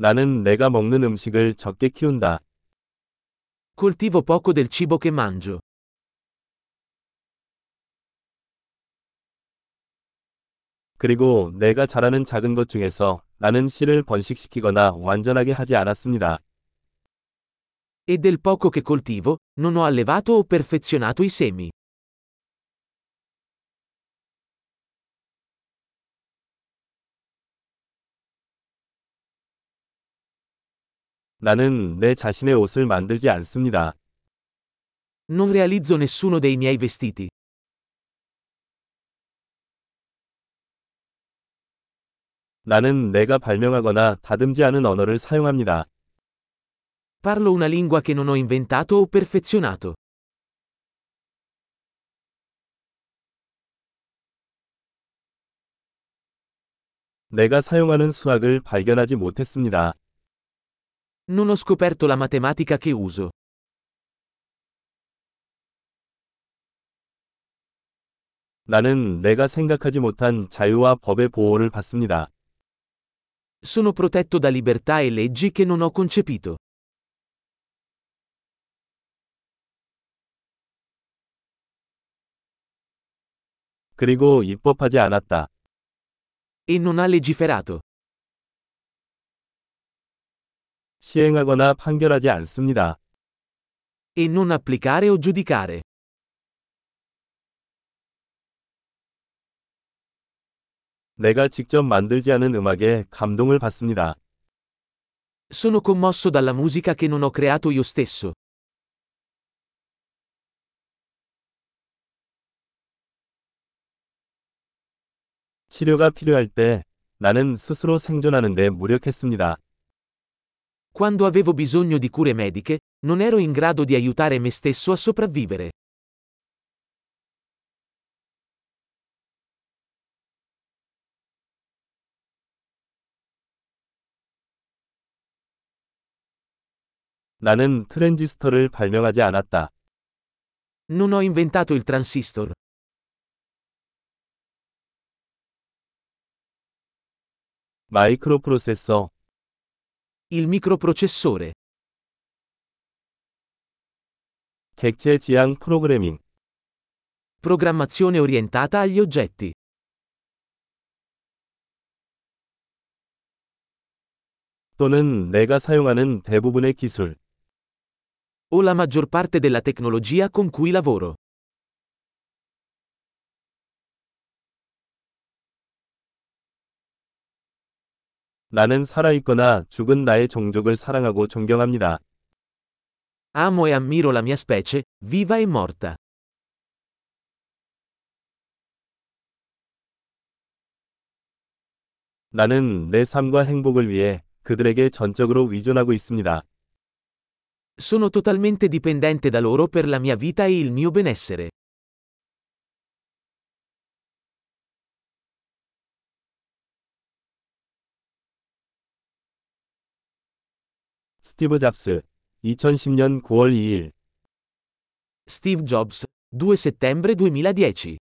나는 내가 먹는 음식을 적게 키운다. Coltivo poco del cibo che mangio. 그리고 내가 잘하는 작은 것 중에서 나는 씨를 번식시키거나 완전하게 하지 않았습니다. E del poco che coltivo, non ho allevato o perfezionato i semi. 나는 내 자신의 옷을 만들지 않습니다. Non realizzo nessuno dei miei vestiti. 나는 내가 발명하거나 다듬지 않은 언어를 사용합니다. Parlo una lingua che non ho inventato o perfezionato. 내가 사용하는 수학을 발견하지 못했습니다. Non ho scoperto la matematica che uso. 나는 내가 생각하지 못한 자유와 법의 보호를 받습니다. Sono protetto da libertà e leggi che non ho concepito. 그리고 입법하지 않았다. E non ha legiferato. 시행하거나 판결하지 않습니다. E non applicare o giudicare. 내가 직접 만들지 않은 음악에 감동을 받습니다. Sono commosso dalla musica che non ho creato io stesso. 치료가 필요할 때 나는 스스로 생존하는데 무력했습니다. Quando avevo bisogno di cure mediche, non ero in grado di aiutare me stesso a sopravvivere. 나는 트랜지스터를 발명하지 않았다. Non ho inventato il transistor. 마이크로프로세서, Il microprocessore. 객체 지향 프로그래밍, Programmazione orientata agli oggetti. 또는 내가 사용하는 대부분의 기술, O la maggior parte della tecnologia con cui lavoro. 나는 살아있거나 죽은 나의 종족을 사랑하고 존경합니다. Amo e ammiro la mia specie, viva e morta. 나는 내 삶과 행복을 위해 그들에게 전적으로 의존하고 있습니다. Sono totalmente dipendente da loro per la mia vita e il mio benessere. 스티브 잡스, 2010년 9월 2일 Steve Jobs, 2 settembre 2010